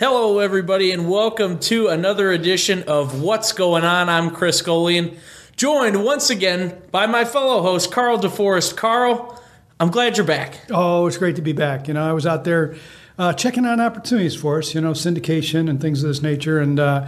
Hello, everybody, and welcome to another edition of What's Going On. I'm Chris Golian, joined once again by my fellow host, Carl DeForest. Carl, I'm glad you're back. Oh, it's great to be back. You know, I was out there uh, checking on opportunities for us, you know, syndication and things of this nature. And uh,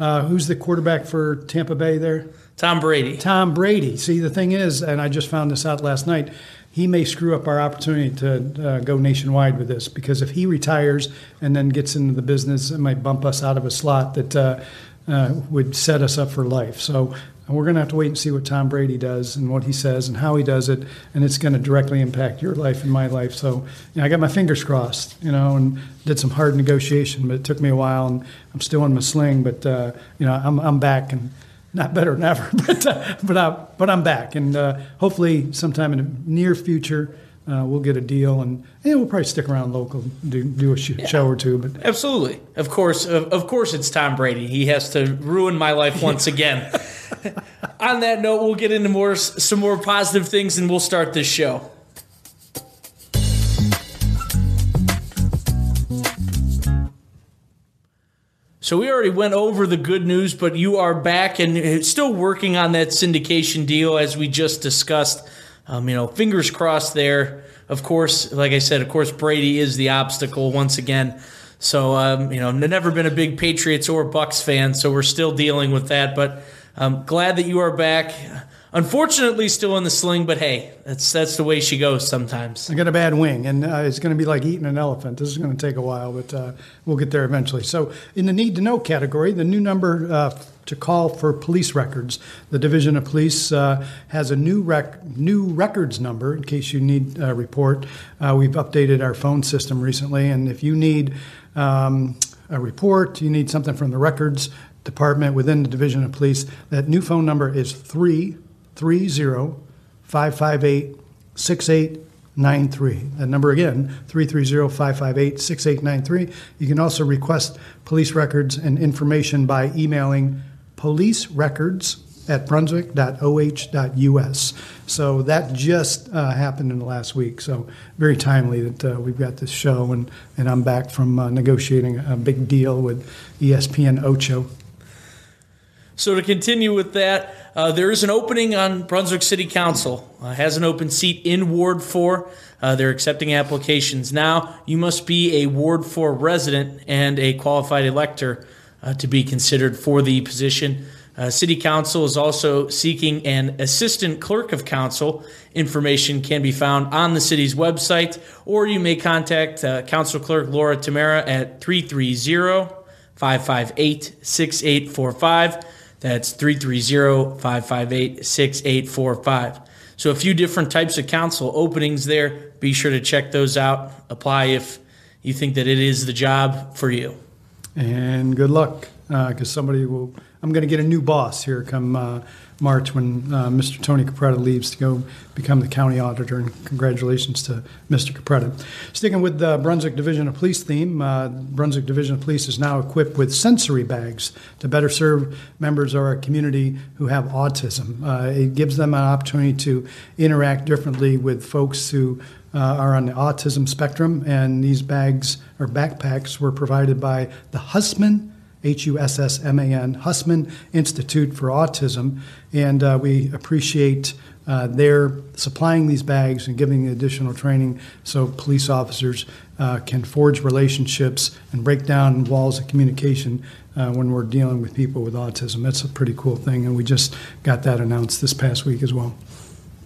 uh, who's the quarterback for Tampa Bay there? Tom Brady. Tom Brady. See, the thing is, and I just found this out last night, he may screw up our opportunity to uh, go nationwide with this because if he retires and then gets into the business, it might bump us out of a slot that uh, uh, would set us up for life. So we're going to have to wait and see what Tom Brady does and what he says and how he does it, and it's going to directly impact your life and my life. So you know, I got my fingers crossed, you know, and did some hard negotiation, but it took me a while, and I'm still in my sling, but uh, you know, I'm, I'm back and not better than ever, but uh, but I, but I'm back, and uh, hopefully sometime in the near future. Uh, we'll get a deal, and yeah, we'll probably stick around local, do do a sh- yeah. show or two. But absolutely, of course, of, of course, it's Tom Brady. He has to ruin my life once again. On that note, we'll get into more some more positive things, and we'll start this show. So we already went over the good news, but you are back and uh, still working on that syndication deal as we just discussed. Um, you know, fingers crossed there. Of course, like I said, of course, Brady is the obstacle once again. So, um, you know, never been a big Patriots or Bucs fan, so we're still dealing with that. But I'm glad that you are back. Unfortunately, still in the sling, but hey, that's that's the way she goes sometimes. I got a bad wing, and uh, it's going to be like eating an elephant. This is going to take a while, but uh, we'll get there eventually. So, in the need to know category, the new number uh, to call for police records, the Division of Police uh, has a new rec- new records number in case you need a report. Uh, we've updated our phone system recently, and if you need um, a report, you need something from the records department within the Division of Police, that new phone number is 330 558 6893. That number again, 330 558 6893. You can also request police records and information by emailing police records at brunswick.oh.us. So that just uh, happened in the last week. So very timely that uh, we've got this show, and, and I'm back from uh, negotiating a big deal with ESPN Ocho so to continue with that, uh, there is an opening on Brunswick City Council. Uh, has an open seat in Ward Four. Uh, they're accepting applications now. You must be a Ward Four resident and a qualified elector uh, to be considered for the position. Uh, City Council is also seeking an assistant clerk of council. Information can be found on the city's website, or you may contact uh, Council Clerk Laura Tamara at 330 558 6845. That's 330 558 6845. So, a few different types of council openings there. Be sure to check those out. Apply if you think that it is the job for you. And good luck, because uh, somebody will. I'm going to get a new boss here come uh, March when uh, Mr. Tony Capretta leaves to go become the county auditor. And congratulations to Mr. Capretta. Sticking with the Brunswick Division of Police theme, uh, Brunswick Division of Police is now equipped with sensory bags to better serve members of our community who have autism. Uh, it gives them an opportunity to interact differently with folks who uh, are on the autism spectrum, and these bags or backpacks were provided by the Hussman H U S S M A N, Hussman Institute for Autism, and uh, we appreciate uh, their supplying these bags and giving additional training so police officers uh, can forge relationships and break down walls of communication uh, when we're dealing with people with autism. That's a pretty cool thing, and we just got that announced this past week as well.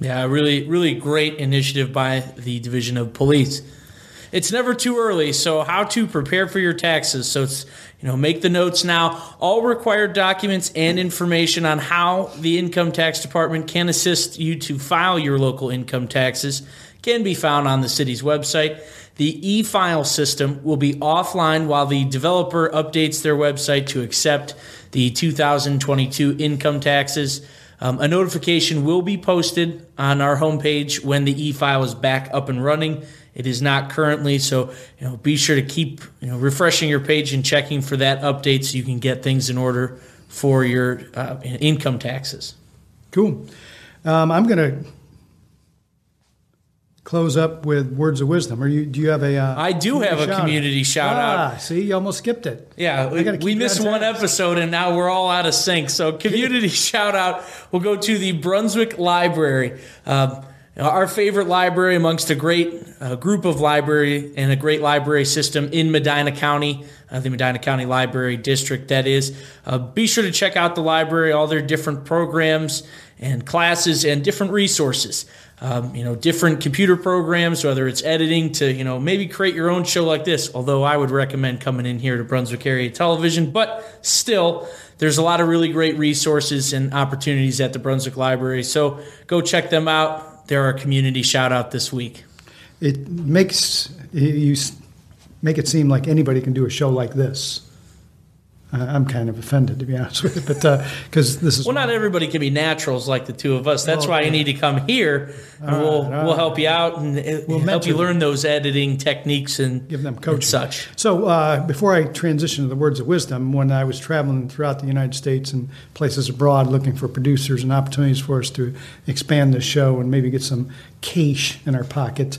Yeah, really, really great initiative by the Division of Police. It's never too early, so how to prepare for your taxes. So it's you know, make the notes now. All required documents and information on how the income tax department can assist you to file your local income taxes can be found on the city's website. The e file system will be offline while the developer updates their website to accept the 2022 income taxes. Um, a notification will be posted on our homepage when the e file is back up and running. It is not currently, so you know, be sure to keep you know, refreshing your page and checking for that update so you can get things in order for your uh, income taxes. Cool. Um, I'm going to close up with words of wisdom. Or you do you have a? Uh, I do have a community shout out. Ah, see, you almost skipped it. Yeah, we, we missed one task. episode and now we're all out of sync. So, community shout out We'll go to the Brunswick Library. Um, our favorite library amongst a great uh, group of library and a great library system in Medina County, uh, the Medina County Library District, that is. Uh, be sure to check out the library, all their different programs and classes and different resources. Um, you know, different computer programs, whether it's editing to, you know, maybe create your own show like this. Although I would recommend coming in here to Brunswick Area Television, but still, there's a lot of really great resources and opportunities at the Brunswick Library. So go check them out. They're our community shout out this week. It makes you make it seem like anybody can do a show like this. Uh, I'm kind of offended, to be honest with you, but because this is Well, not everybody can be naturals like the two of us. That's Oh, why you need to come here, and we'll right, we'll help you out and uh, We'll help you them. learn those editing techniques and give them and coaching. such. So uh, before I transition to the words of wisdom, when I was traveling throughout the United States and places abroad looking for producers and opportunities for us to expand the show and maybe get some cash in our pocket,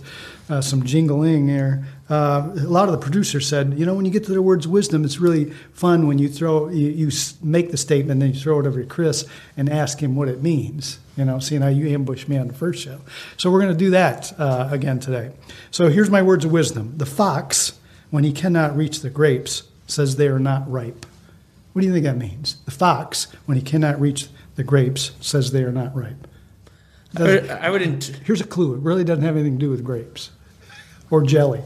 uh, some jingling there. Uh, a lot of the producers said, you know, when you get to the words wisdom, it's really fun when you throw, you, you make the statement, then you throw it over to Chris and ask him what it means. You know, seeing how you ambushed me on the first show. So we're going to do that uh, again today. So here's my words of wisdom. The fox, when he cannot reach the grapes, says they are not ripe. What do you think that means? The fox, when he cannot reach the grapes, says they are not ripe. I would, I would int- Here's a clue. It really doesn't have anything to do with grapes or jelly.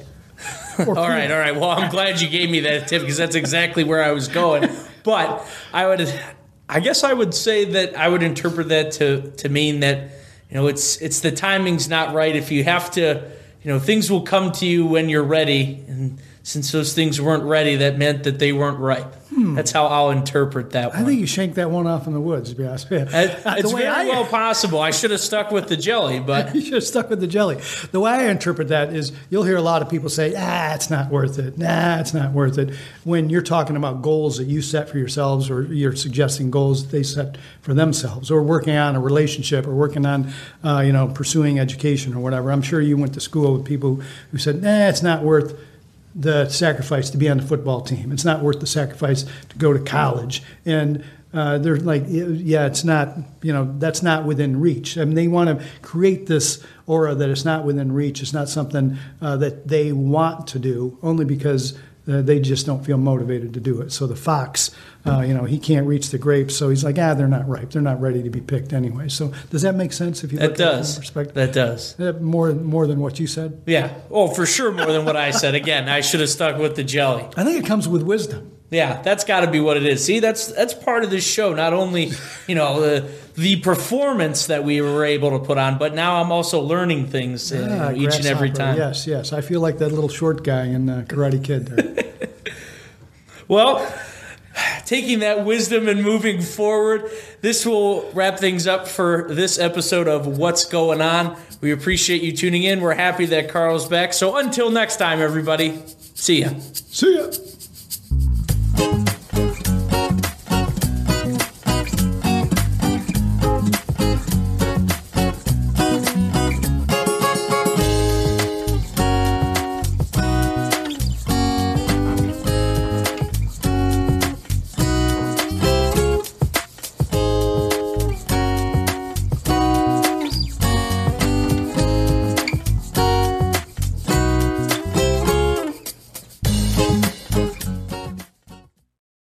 All right, all right. Well, I'm glad you gave me that tip because that's exactly where I was going. But I would, I guess I would say that I would interpret that to to mean that you know it's it's the timing's not right. If you have to, you know, things will come to you when you're ready, and since those things weren't ready, that meant that they weren't ripe. That's how I'll interpret that one. I one. think you shanked that one off in the woods, to be honest with you. It's way very I- well possible. I should have stuck with the jelly, but You should have stuck with the jelly. The way I interpret that is you'll hear a lot of people say, ah, it's not worth it. Nah, it's not worth it. When you're talking about goals that you set for yourselves or you're suggesting goals that they set for themselves or working on a relationship or working on, uh, you know, pursuing education or whatever. I'm sure you went to school with people who said, nah, it's not worth the sacrifice to be on the football team. It's not worth the sacrifice to go to college. And uh, they're like, yeah, it's not, you know, that's not within reach. I mean, they want to create this aura that it's not within reach. It's not something uh, that they want to do only because uh, they just don't feel motivated to do it. So the fox, uh, you know, he can't reach the grapes. So he's like, ah, they're not ripe. They're not ready to be picked anyway. So does that make sense if you that look at does. that perspective? That does. Uh, more, more than what you said? Yeah. Oh, for sure, more than what I said. Again, I should have stuck with the jelly. I think it comes with wisdom. Yeah, that's got to be what it is. See, that's that's part of this show. Not only you know the the performance that we were able to put on, but now I'm also learning things uh, you know, Ah, each and every time. Yes, yes. I feel like that little short guy in uh, Karate Kid there. Well, taking that wisdom and moving forward, this will wrap things up for this episode of What's Going On. We appreciate you tuning in. We're happy that Carl's back. So until next time, everybody, see ya. See ya. Thank you.